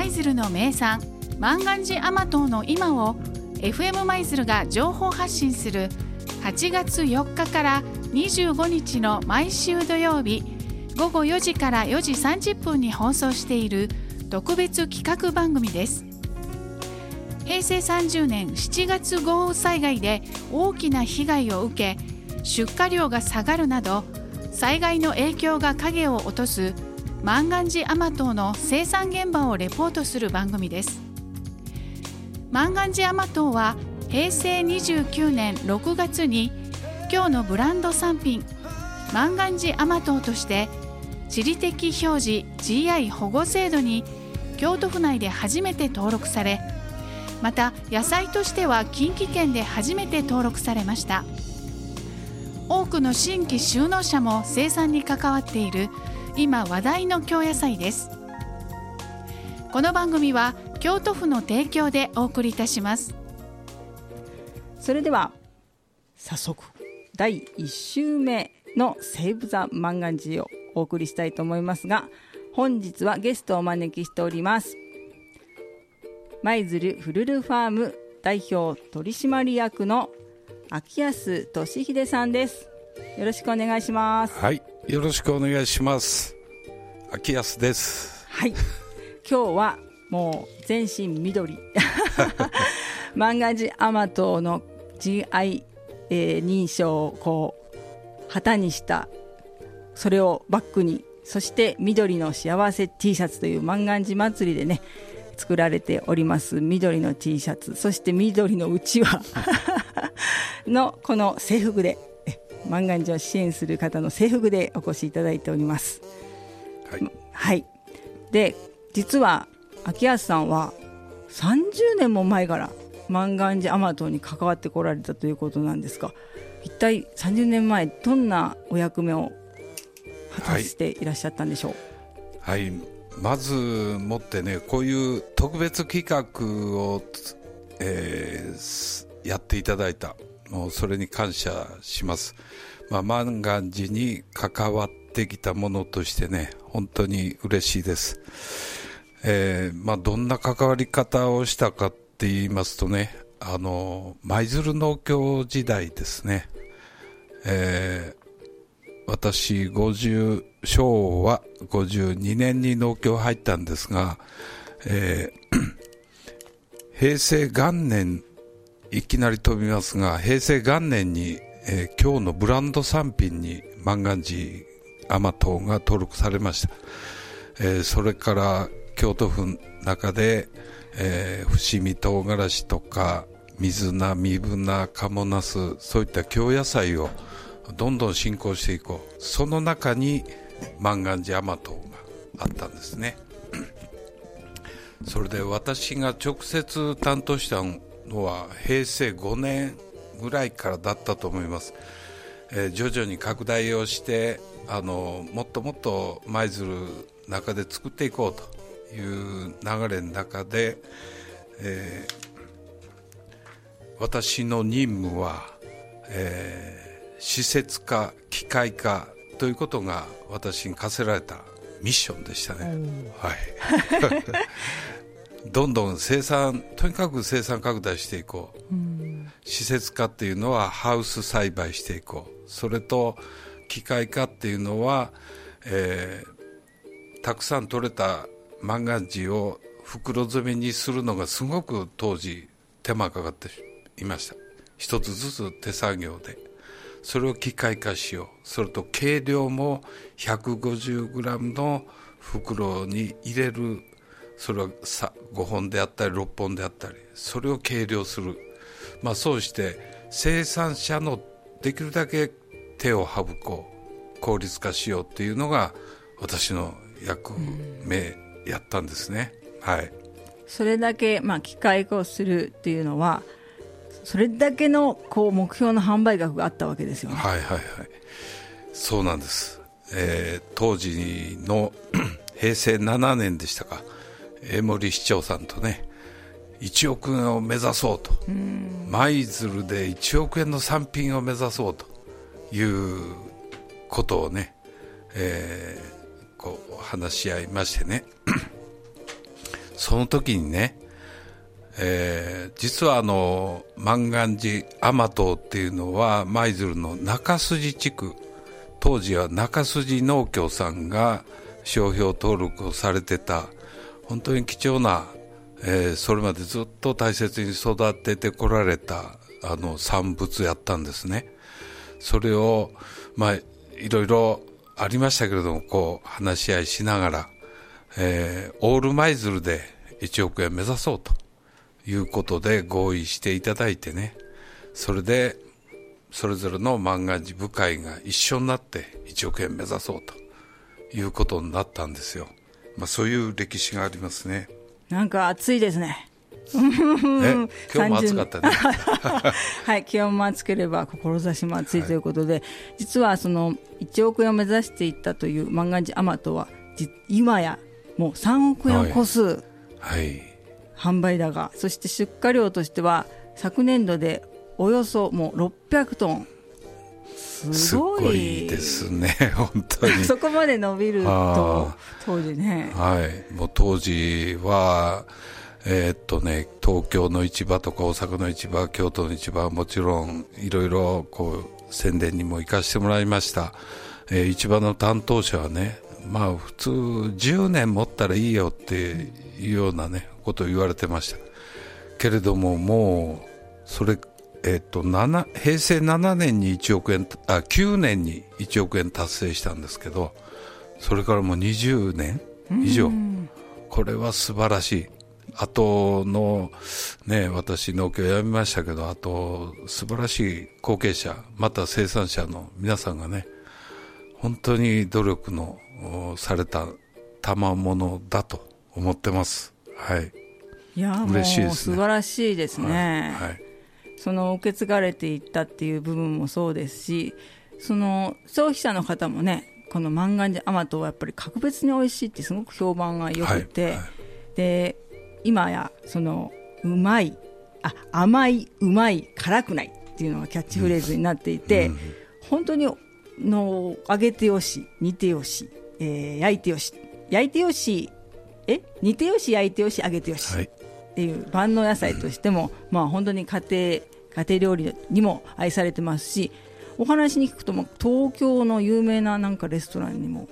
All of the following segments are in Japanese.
舞鶴の名産万願寺甘党の今を FM 舞鶴が情報発信する8月4日から25日の毎週土曜日午後4時から4時30分に放送している特別企画番組です。平成30年7月豪雨災害で大きな被害を受け出荷量が下がるなど災害の影響が影を落とす万願寺甘党の生産現場をレポートする番組です。万願寺甘党は平成29年6月に今日のブランド産品万願寺甘党として地理的表示 GI 保護制度に京都府内で初めて登録されまた野菜としては近畿圏で初めて登録されました。多くの新規就農者も生産に関わっている今話題の京野菜です。この番組は京都府の提供でお送りいたします。それでは早速第1週目の「セーブ・ザ・マンガンジー」をお送りしたいと思いますが本日はゲストをお招きしております。舞鶴フルルファーム代表取締役の秋安俊秀さんです。よろしくお願いします。はいよろしくお願いします。秋安です。はい。今日はもう全身緑。漫画ジアマトの GI、えー、認証をこう旗にしたそれをバックにそして緑の幸せ T シャツという万願寺祭りでね作られております。緑の T シャツ。そして緑のうちわ。のこの制服で万願寺を支援する方の制服でお越しいただいております。はい、はい、で実は秋安さんは30年も前から万願寺甘党に関わってこられたということなんですが一体30年前どんなお役目を果たしていらっしゃったんでしょう、はい、はいまずもってねこういう特別企画を、えー、やっていただいたもうそれに感謝します、まあ、万願寺に関わってきたものとしてね本当に嬉しいです、えーまあ、どんな関わり方をしたかって言いますとねあの舞鶴農協時代ですね、え私50昭和52年に農協入ったんですが、えー、平成元年いきなり飛びますが平成元年に、えー、今日のブランド産品に万願寺甘党が登録されました、えー、それから京都府の中で、えー、伏見唐辛子とか水菜、三分菜、鴨ナスそういった京野菜をどんどん進行していこう。その中に万願寺甘党があったんですね。それで私が直接担当したのは平成5年ぐらいからだったと思います、えー、徐々に拡大をしてあのもっともっと舞鶴中で作っていこうという流れの中で、えー、私の任務は、えー施設化機械化ということが私に課せられたミッションでしたね、はい どんどん生産とにかく生産拡大していこう、施設化っていうのはハウス栽培していこう。それと機械化っていうのは、えー、たくさん取れた万願寺を袋詰めにするのがすごく当時手間かかっていました。一つずつ手作業で。それを機械化しよう。それと計量も 150g の袋に入れるそれは5本であったり6本であったりそれを計量する、まあ、そうして生産者のできるだけ手を省こう。効率化しようっていうのが私の役目やったんですね、はい、それだけ、まあ、機械化をするっていうのはそれだけのこう目標の販売額があったわけですよね。はいはいはい、そうなんです。えー、当時の 平成7年でしたか、江森市長さんとね、1億円を目指そうと、舞鶴で1億円の産品を目指そうということをね、えー、こう話し合いましてね、その時にね、えー、実はあの、万願寺甘党っていうのは、舞鶴の中筋地区、当時は中筋農協さんが商標登録をされてた、本当に貴重な、えー、それまでずっと大切に育ててこられた、あの、産物やったんですね。それを、まあ、いろいろありましたけれども、こう、話し合いしながら、えー、オール舞鶴で1億円目指そうということで合意していただいてね、それで、それぞれの漫画部会が一緒になって1億円目指そうということになったんですよ。まあそういう歴史がありますね。なんか暑いですね。え 今日も暑かったね。はい、気温も暑ければ志も暑いということで、はい、実はその1億円を目指していったという漫画寺アマトは、今やもう3億円を超す、はい、はい販売だがそして出荷量としては昨年度でおよそもう600トンすごいですね、本当に。そこまで伸びると、当時ね。はい。もう当時は、えー、っとね、東京の市場とか大阪の市場、京都の市場はもちろん、いろいろこう、宣伝にも行かしてもらいました。えー、市場の担当者はね、まあ普通10年持ったらいいよっていうようなね、ことを言われてました。けれども、もう、それ、えっと、7平成7年に1億円、あ、9年に1億円達成したんですけど、それからもう20年以上、これは素晴らしい。あとの、ね、私農協辞めましたけど、あと素晴らしい後継者、また生産者の皆さんがね、本当に努力のされた賜物だと思ってます。はい。いや嬉しいです、ね、素晴らしいですね、はい、はい、その受け継がれていったっていう部分もそうですしその消費者の方もねこの万願寺甘党はやっぱり格別に美味しいってすごく評判が良くて、はいはい、で今やそのうまいあ甘いうまい辛くないっていうのがキャッチフレーズになっていて、うん、本当にの揚げてよし煮てよし、えー、焼いてよし焼いてよしえ？煮てよし焼いてよし揚げてよし、はい、っていう万能野菜としても、うん、まあ本当に家庭家庭料理にも愛されてますしお話に聞くとも東京の有名ななんかレストランにも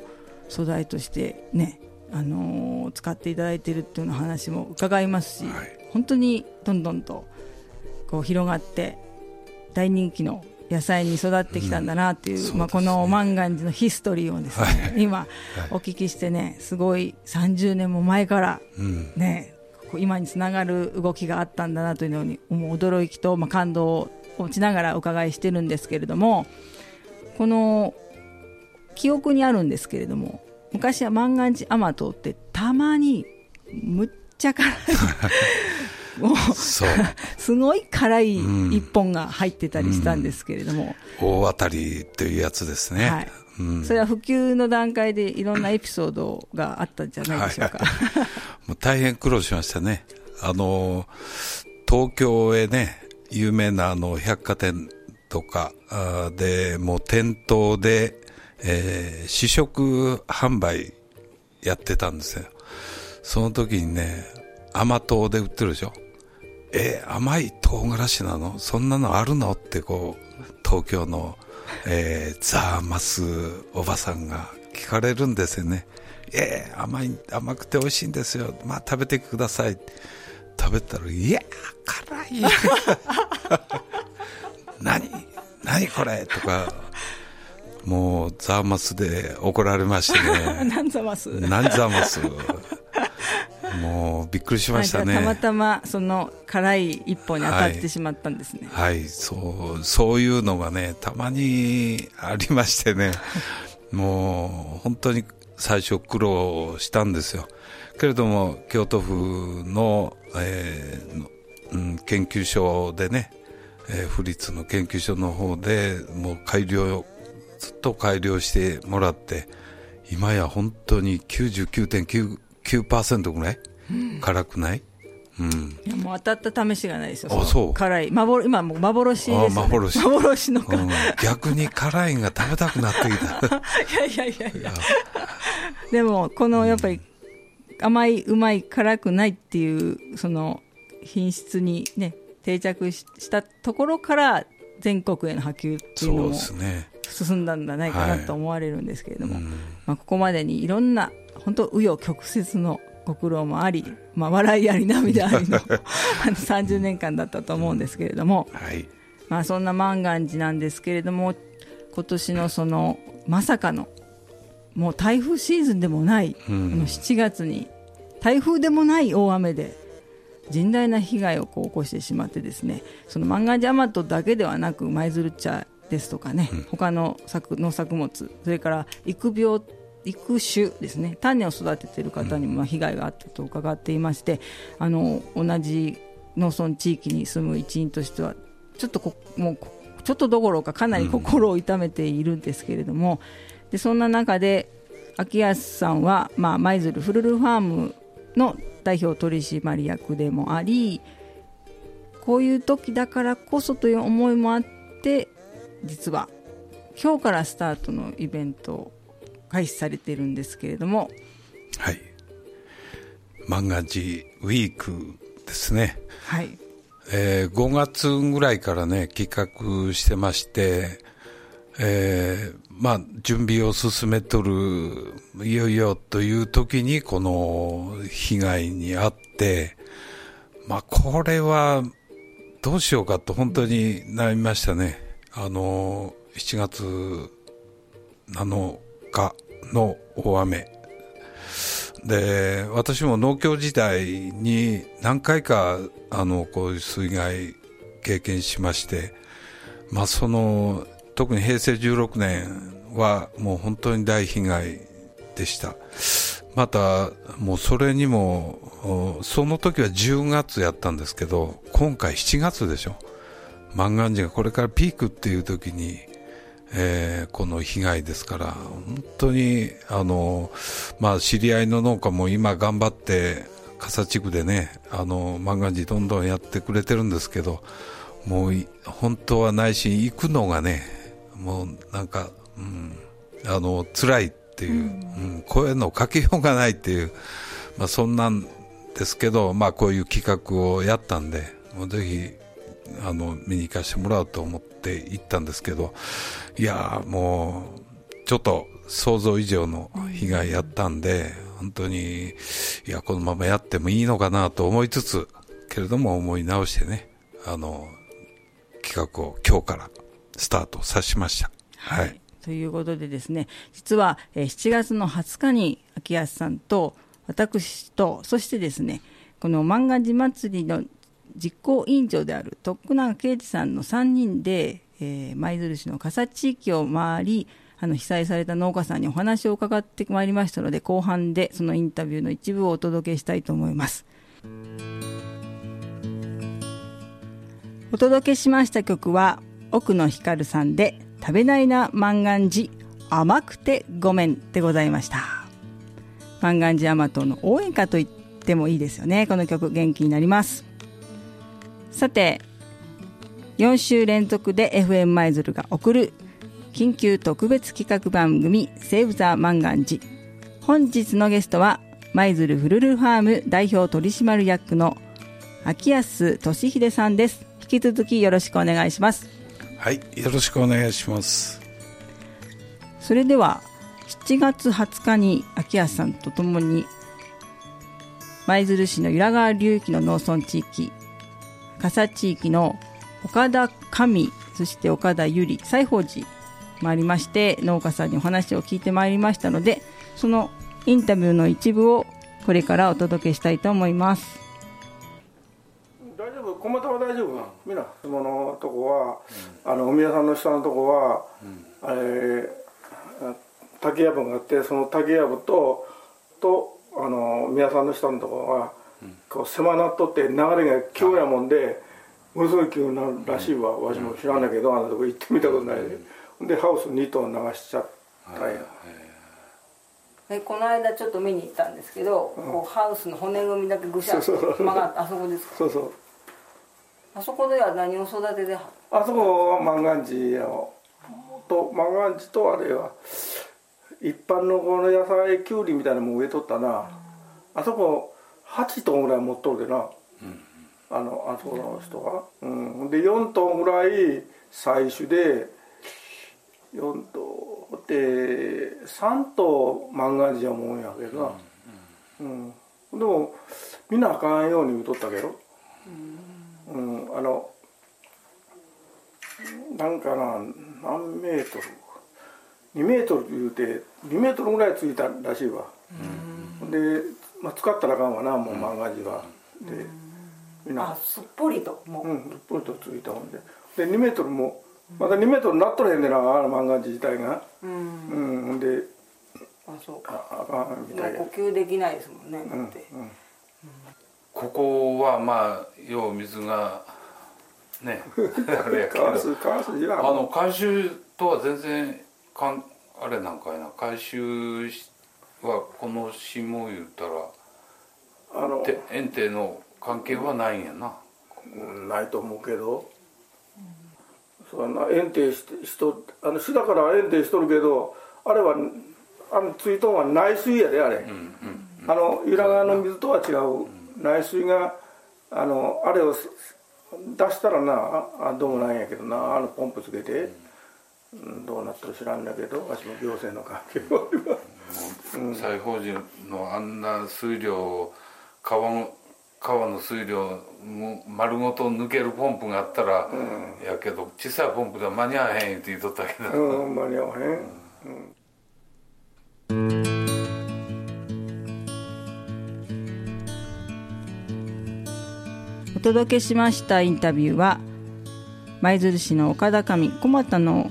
素材としてねあのー、使っていただいているっていうの話も伺いますし、はい、本当にどんどんとこう広がって大人気の野菜に育ってきたんだなっていう、うん、まあ、この万願寺のヒストリーをですね、はい、今、お聞きしてねすごい30年も前からね、うん、今につながる動きがあったんだなというのに驚きと、まあ、感動を持ちながらお伺いしてるんですけれどもこの記憶にあるんですけれども昔は万願寺甘党ってたまにむっちゃ辛いもう。すごい辛い一本が入ってたりしたんですけれども、うん、大当たりというやつですね、はい。うん、それは普及の段階でいろんなエピソードがあったんじゃないでしょうか、はい、もう大変苦労しましたね。あの東京へね有名なあの百貨店とかでもう店頭で、えー、試食販売やってたんですよ。その時にね甘党で売ってるでしょ。えー、甘い唐辛子なの？そんなのあるの？ってこう、東京の、えー、ザーマスおばさんが聞かれるんですよね。えー、甘い、甘くて美味しいんですよ。まあ食べてください。食べたら、いや辛い。何何これ？とか、もうザーマスで怒られましてね。何ザーマス？何ザーマス？もうびっくりしましたね。たまたまその辛い一本に当たってしまったんですね。はい、はい、そうそういうのがねたまにありましてね、もう本当に最初苦労したんですよ。けれども京都府の、えーうん、研究所でね、えー、府立の研究所の方でもう改良ずっと改良してもらって今や本当に99.9 9%ぐらい、うん、辛くない？うん、いやもう当たった試しがないですよ。あ、そう。辛い。幻、今もう幻ですよ、ね。幻。幻の、うん、逆に辛いが食べたくなってきた。いやいやいやいや。でも、このやっぱり、甘いうまい辛くないっていうその品質にね定着したところから全国への波及っていうのも進んだんじゃないかなと思われるんですけれども、はい、まあ、ここまでにいろんな本当紆余曲折のご苦労もあり、まあ、笑いあり涙ありの あの30年間だったと思うんですけれども、はい、まあ、そんな万願寺なんですけれども今年のそのまさかのもう台風シーズンでもない、うん、7月に台風でもない大雨で甚大な被害をこう起こしてしまってですねその万願寺アマトだけではなく舞鶴茶ですとかね、うん、他の作農作物それから育苗育種ですね。種を育てている方にも被害があったと伺っていまして、あの同じ農村地域に住む一員としてはちょっとこもうちょっとどころかかなり心を痛めているんですけれども、でそんな中で秋安さんは舞、鶴フルルファームの代表取締役でもありこういう時だからこそという思いもあって実は今日からスタートのイベントを開始されているんですけれども。はい。漫画ジウィークですね。はい。えー、5月ぐらいからね企画してましてえー、まあ、準備を進めとる、いよいよという時にこの被害に遭って、まあ、これはどうしようかと本当に悩みましたね。あの、7月7日の大雨。で、私も農協時代に何回か、あの、こういう水害経験しまして、まあ、その、特に平成16年はもう本当に大被害でした。また、もうそれにも、その時は10月やったんですけど、今回7月でしょ。万願寺がこれからピークっていう時に、えー、この被害ですから、本当に、あの、まあ、知り合いの農家も今頑張って、笠地区でね、あの、万願寺どんどんやってくれてるんですけど、もう、本当は内心行くのがね、もうなんか、うん、あの辛いっていう、うん、声のかけようがないっていう、まあ、そんなんですけど、まあ、こういう企画をやったんで、もうぜひあの見に行かせてもらおうと思って行ったんですけど、いやもうちょっと想像以上の被害やったんで、本当に、いや、このままやってもいいのかなと思いつつ、けれども思い直してね、あの、企画を今日からスタートさしました。はい、ということでですね実は、えー、7月の20日に秋安さんと私とそしてですねこの漫画寺祭りの実行委員長である徳永啓二さんの3人で舞、えー、鶴市の笠地域を回りあの被災された農家さんにお話を伺ってまいりましたので後半でそのインタビューの一部をお届けしたいと思います。お届けしました曲は奥野ひかるさんで食べないな万願寺甘くてごめんでございました。万願寺甘党の応援歌と言ってもいいですよね。この曲元気になります。さて4週連続で FM 舞鶴が送る緊急特別企画番組「セーブ・ザ・万願寺」本日のゲストは舞鶴フルルファーム代表取締役の秋安俊秀さんです。引き続きよろしくお願いします。はいよろしくお願いします。それでは7月20日に秋安さんとともに舞鶴市の由良川流域の農村地域笠地域の岡田神そして岡田由里西宝寺もありまして農家さんにお話を聞いてまいりましたのでそのインタビューの一部をこれからお届けしたいと思います。小股は大丈夫？なみんなそのとこは、うん、あのお宮さんの下のとこは、うん、あれ竹やぶがあってその竹やぶととあの宮さんの下のとこは、こう狭なっとって流れが急やもんでものすごい急なるらしいわ、わしも知らんだけどあのとこ行ってみたことない。で、でハウス2棟流しちゃったんや。えこの間ちょっと見に行ったんですけど、こうハウスの骨組みだけぐしゃっと曲がってあそこですか？そうそう。あそこでは何を育ててあそこは万願寺をと万願寺とあれは一般のこの野菜きゅうりみたいなのも植えとったな、ああそこ8トンぐらい持っとるでな、あのあそこの人が、うん、で4トンぐらい採取で4トンで3トン万願寺やもんやけどな、うんでもみんなあかんように言うとったけど、うん。あのなんかな何メートル？2メートル言うて2メートルぐらいついたらしいわ、で、まあ、使ったらあかんわなもう万願寺は、でみんな。あすっぽりともう、うん、ポイントついたもんで。で2メートルもまだ2メートルになっとれへんでなあの万願寺自体が。うん。うんであそうか。ああかんみもたいうや呼吸できないですもんねうんだって、ここはまあよう水がね あれやけど。あの回収とは全然かんあれなんかいな。回収しはこの島言ったらあのて園庭の関係はないんやな。うんないと思うけど、そうやな園庭ししとあの市だから園庭しとるけどあれはあのついとんは内水やであれ、あの由良川の水とは違う。内水があのあれをす出したらなあどうもないんやけどなあのポンプつけて、うんどうなったか知らんだけどわしも行政の関係はあれば西宝寺のあんな水量を川の川の水量も丸ごと抜けるポンプがあったら、やけど小さいポンプでは間に合わへんって言っとったけど、うん間に合わへん、お届けしましたインタビューは舞鶴市の岡田上小俣の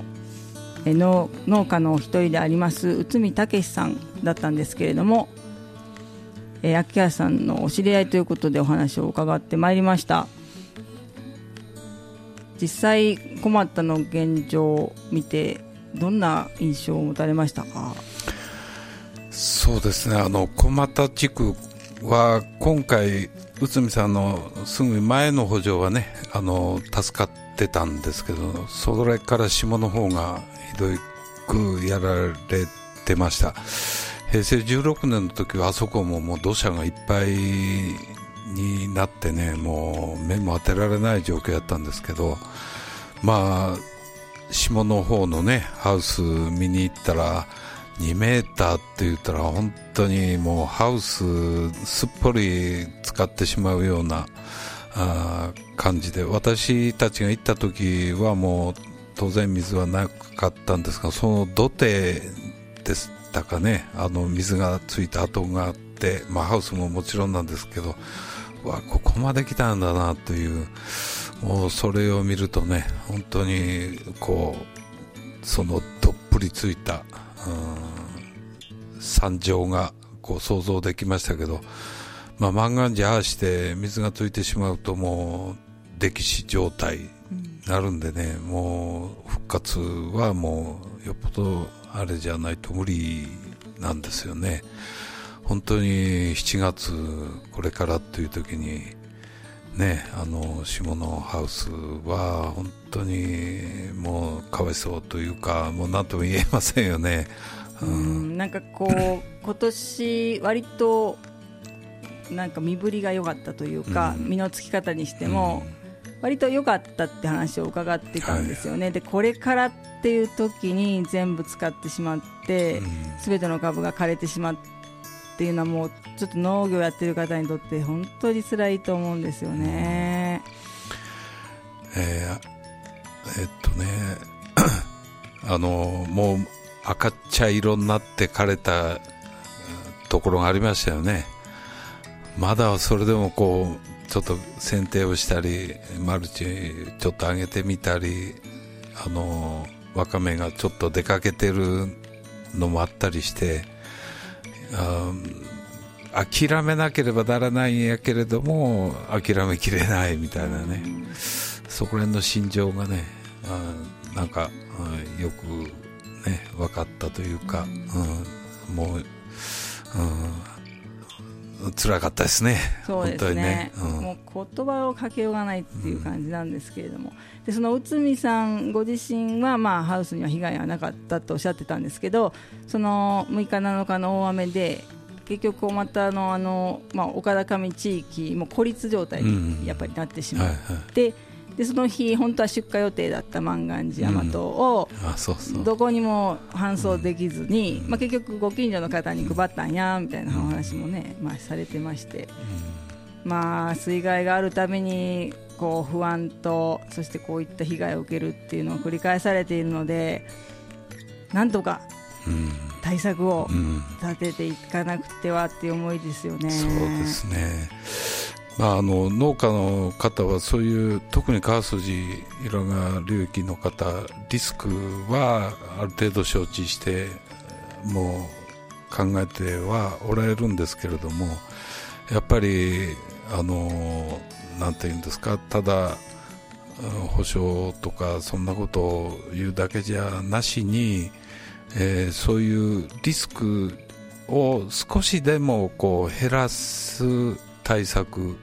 え農農家の一人であります内海武さんだったんですけれどもえー秋川さんのお知り合いということでお話を伺ってまいりました。実際小俣の現状を見てどんな印象を持たれましたか？そうですね。あの小俣地区は今回内海さんのすぐ前の補助はねあの助かってたんですけどそれから下の方がひどくやられてました。平成16年の時はあそこももう土砂がいっぱいになってねもう目も当てられない状況やったんですけどまあ下の方のねハウス見に行ったら2メーターって言ったら本当にもうハウスすっぽり使ってしまうようなあ感じで。私たちが行った時はもう当然水はなかったんですがその土手でしたかね。あの水がついた跡があって、まあ、ハウスももちろんなんですけどわここまで来たんだなというもうそれを見るとね本当にこうそのどっぷりついたうん惨状がこう想像できましたけど、まあ、万願寺ああして水がついてしまうともう溺死状態になるんでね、もう復活はもうよっぽどあれじゃないと無理なんですよね。本当に7月これからという時にねあの下のハウスは本当にもうかわいそうというかもう何とも言えませんよね、うんなんかこう今年割となんか身振りが良かったというか、うん。身のつき方にしても、割と良かったって話を伺ってたんですよね、でこれからっていう時に全部使ってしまって、すべての株が枯れてしまうっていうのはもうちょっと農業やってる方にとって本当に辛いと思うんですよね。えーえっとね あのもう赤茶色になって枯れたうんところがありましたよねまだそれでもこうちょっと剪定をしたりマルチちょっと上げてみたりあのわかめがちょっと出かけてるのもあったりして諦めなければならないんやけれども諦めきれないみたいなね。そこら辺の心情がねあなんか、うんよくね分かったというか、うん、もう、うん、辛かったですね。そうですね。本当にね、もう言葉をかけようがないっていう感じなんですけれども、でその内海さんご自身は、まあ、ハウスには被害はなかったとおっしゃってたんですけどその6日、7日の大雨で結局またあのあの、まあ、岡田上地域も孤立状態うんにやっぱりなってしまっはいはい。て、でその日本当は出荷予定だった万願寺大和を、あそうそう。どこにも搬送できずに、まあ、結局ご近所の方に配ったんやみたいなお話もね、まあ、されてまして、まあ、水害があるたびにこう不安とそしてこういった被害を受けるっていうのを繰り返されているのでなんとかうん。対策をうん。立てていかなくてはっていう思いですよね。そうですね、まあ、の農家の方はそういう特に川筋色が流域の方リスクはある程度承知してもう考えてはおられるんですけれどもやっぱりあのなんていうんですかただ保証とかそんなことを言うだけじゃなしに、えーそういうリスクを少しでもこう減らす対策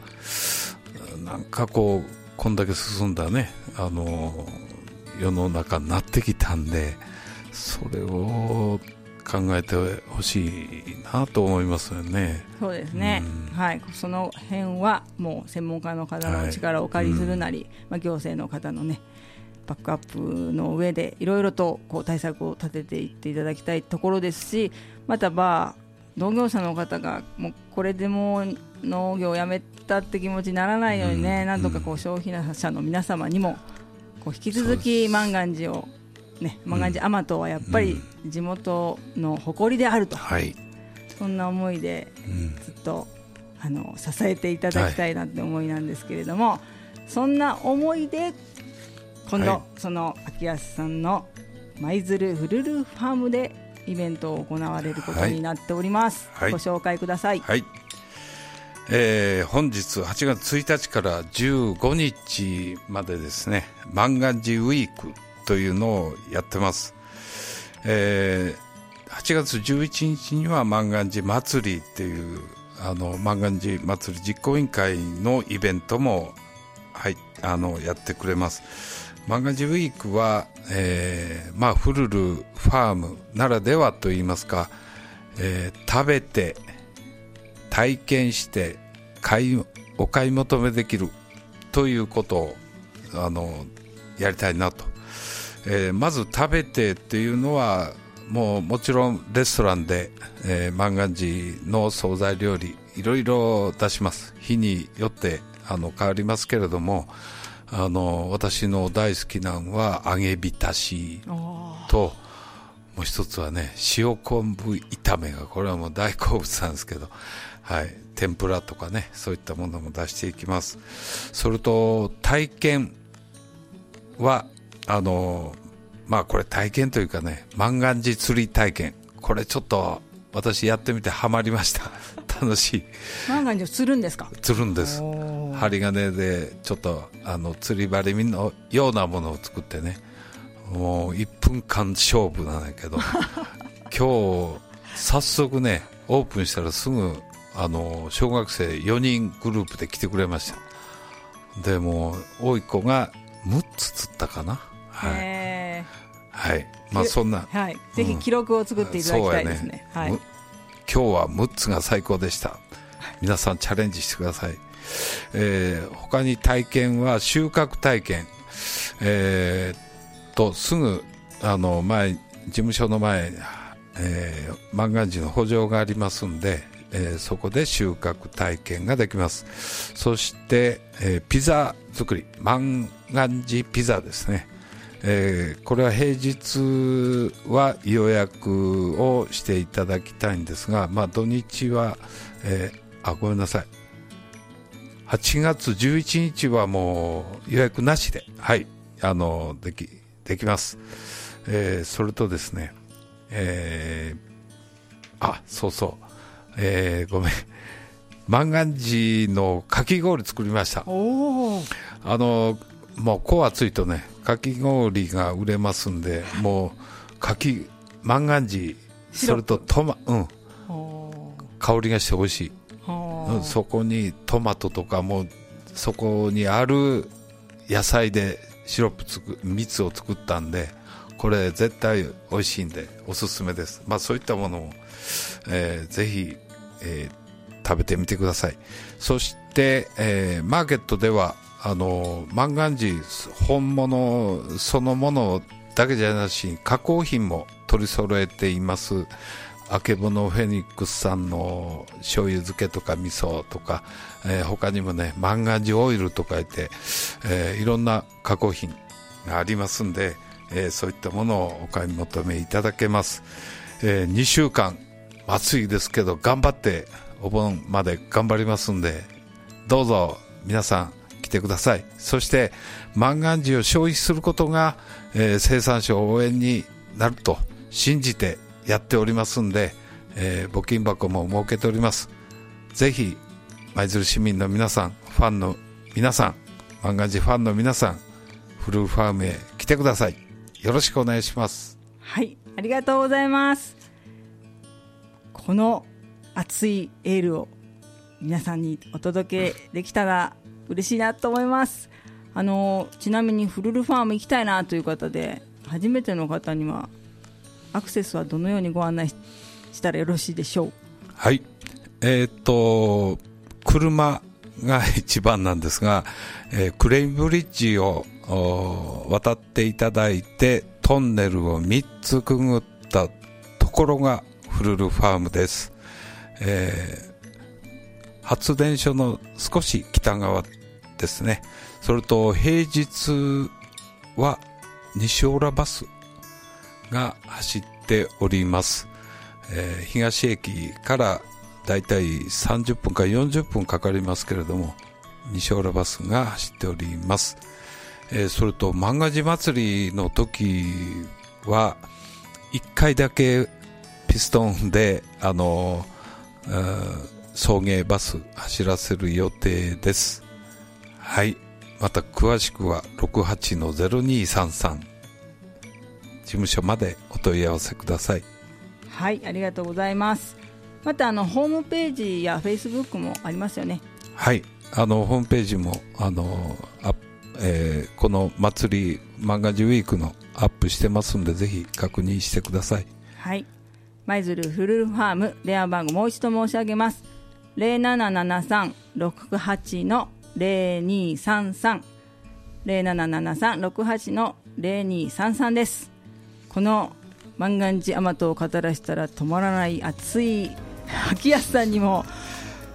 なんかこうこんだけ進んだねあの世の中になってきたんでそれを考えてほしいなと思いますよね。そうですね、うん。はい、その辺はもう専門家の方の力をお借りするなり、まあ、行政の方のねバックアップの上でいろいろとこう対策を立てていっていただきたいところですしまたまあ農業者の方がもうこれでもう農業をやめたって気持ちにならないようにね、うん。なんとかこう消費者の皆様にもこう引き続き万願寺をね、万願寺甘党はやっぱり地元の誇りであると、はい、そんな思いでうん。ずっとあの支えていただきたいなって思いなんですけれども、そんな思いで今度、はい。その秋安さんの舞鶴フルルファームでイベントを行われることになっております、はい。ご紹介ください、はい。えー本日8月1日から15日までですね。万願寺ウィークというのをやってます、えー8月11日には万願寺祭りっていうあの万願寺祭り実行委員会のイベントも、はい、あのやってくれます万願寺ウィークは、えーまあ、フルルファームならではといいますか、えー食べて体験して買いお買い求めできるということをあのやりたいなと、えーまず食べてっていうのはもうもちろんレストランで、えー、万願寺の惣菜料理いろいろ出します。日によってあの変わりますけれどもあの私の大好きなのは揚げ浸しともう一つはね塩昆布炒めがこれはもう大好物なんですけど、はい、天ぷらとかねそういったものも出していきます。それと体験はあのまあこれ体験というかね万願寺釣り体験。これちょっと私やってみてハマりました。楽しい。万願寺をするんですか？釣るんです。針金でちょっとあの釣り針のようなものを作ってね。もう1分間勝負なんだけど。今日早速ねオープンしたらすぐあの小学生4人グループで来てくれました。でもう多い子が6つ釣ったかな。はい、へはい、まあそんな。ーはい、ぜひ記録を作っていただきたいですね。はい。今日は6つが最高でした。皆さんチャレンジしてください、えー他に体験は収穫体験。えーとすぐあの前事務所の前、えー、万願寺の補助がありますんで、えーそこで収穫体験ができます。そして、えーピザ作り。万願寺ピザですねえーこれは平日は予約をしていただきたいんですが、まあ、土日は、えーあごめんなさい。8月11日はもう予約なしで、はい、あのできできます、えーそれとですね、えーあそうそう、えーごめん。万願寺のかき氷作りました。あのもうこ暑いとねかき氷が売れますんでもうかき万願寺それとトマうん。お香りがして美味しい、ーう。んそこにトマトとかもそこにある野菜でシロップつく蜜を作ったんでこれ絶対美味しいんでおすすめです。まあそういったものを、えーぜひ、えー食べてみてください。そして、えーマーケットではあの万願寺本物そのものだけじゃなし加工品も取り揃えています。あけぼのフェニックスさんの醤油漬けとか味噌とか、えー他にもね万願寺オイルとか言って、えーいろんな加工品がありますんで、えーそういったものをお買い求めいただけます、え2週間暑いですけど頑張ってお盆まで頑張りますんでどうぞ皆さんてください。そして万願寺を消費することが、えー生産者応援になると信じてやっておりますんで、えー募金箱も設けております。ぜひ舞鶴市民の皆さんファンの皆さん万願寺ファンの皆さんフルーファームへ来てください。よろしくお願いします。はい、ありがとうございます。この熱いエールを皆さんにお届けできたら嬉しいなと思います。あのちなみにフルルファーム行きたいなという方で初めての方にはアクセスはどのようにご案内したらよろしいでしょう？はい。えーっと、車が一番なんですが、えークレインブリッジを渡っていただいて、トンネルを3つくぐったところがフルルファームです。えー発電所の少し北側ですね。それと平日は西オーラバスが走っております。えー東駅からだいたい30分から40分かかりますけれども西浦バスが走っております、えーそれと漫画寺祭りの時は1回だけピストンであのー送迎バス走らせる予定ですはいまた詳しくは68-0233事務所までお問い合わせくださいはい、ありがとうございます。またあのホームページやフェイスブックもありますよね。はい、あのホームページもあのあ、えーこの祭り漫画ジウィークのアップしてますんでぜひ確認してください。はい。舞鶴フルルファーム電話番号もう一度申し上げます。0773-68の0233 0773-68の0233です。この万願寺甘党を語らせたら止まらない熱い秋安さんにも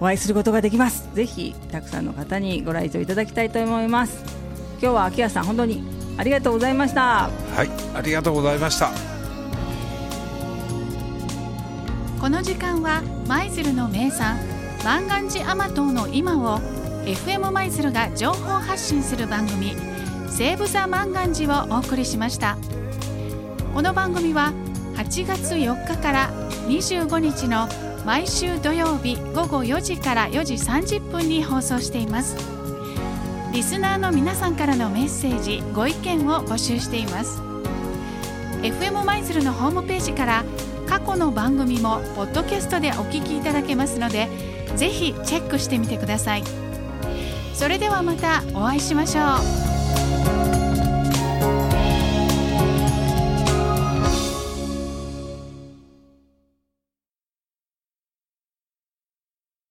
お会いすることができます。ぜひたくさんの方にご来場いただきたいと思います。今日は秋安さん本当にありがとうございました。はい、ありがとうございました。この時間は舞鶴の名産万願寺甘党の今を FM 舞鶴が情報発信する番組「セーブ・ザ・万願寺」をお送りしました。この番組は8月4日から25日の毎週土曜日午後4時から4時30分に放送しています。リスナーの皆さんからのメッセージご意見を募集しています。FM 舞鶴のホームページから過去の番組もポッドキャストでお聞きいただけますのでぜひチェックしてみてください。それではまたお会いしましょう。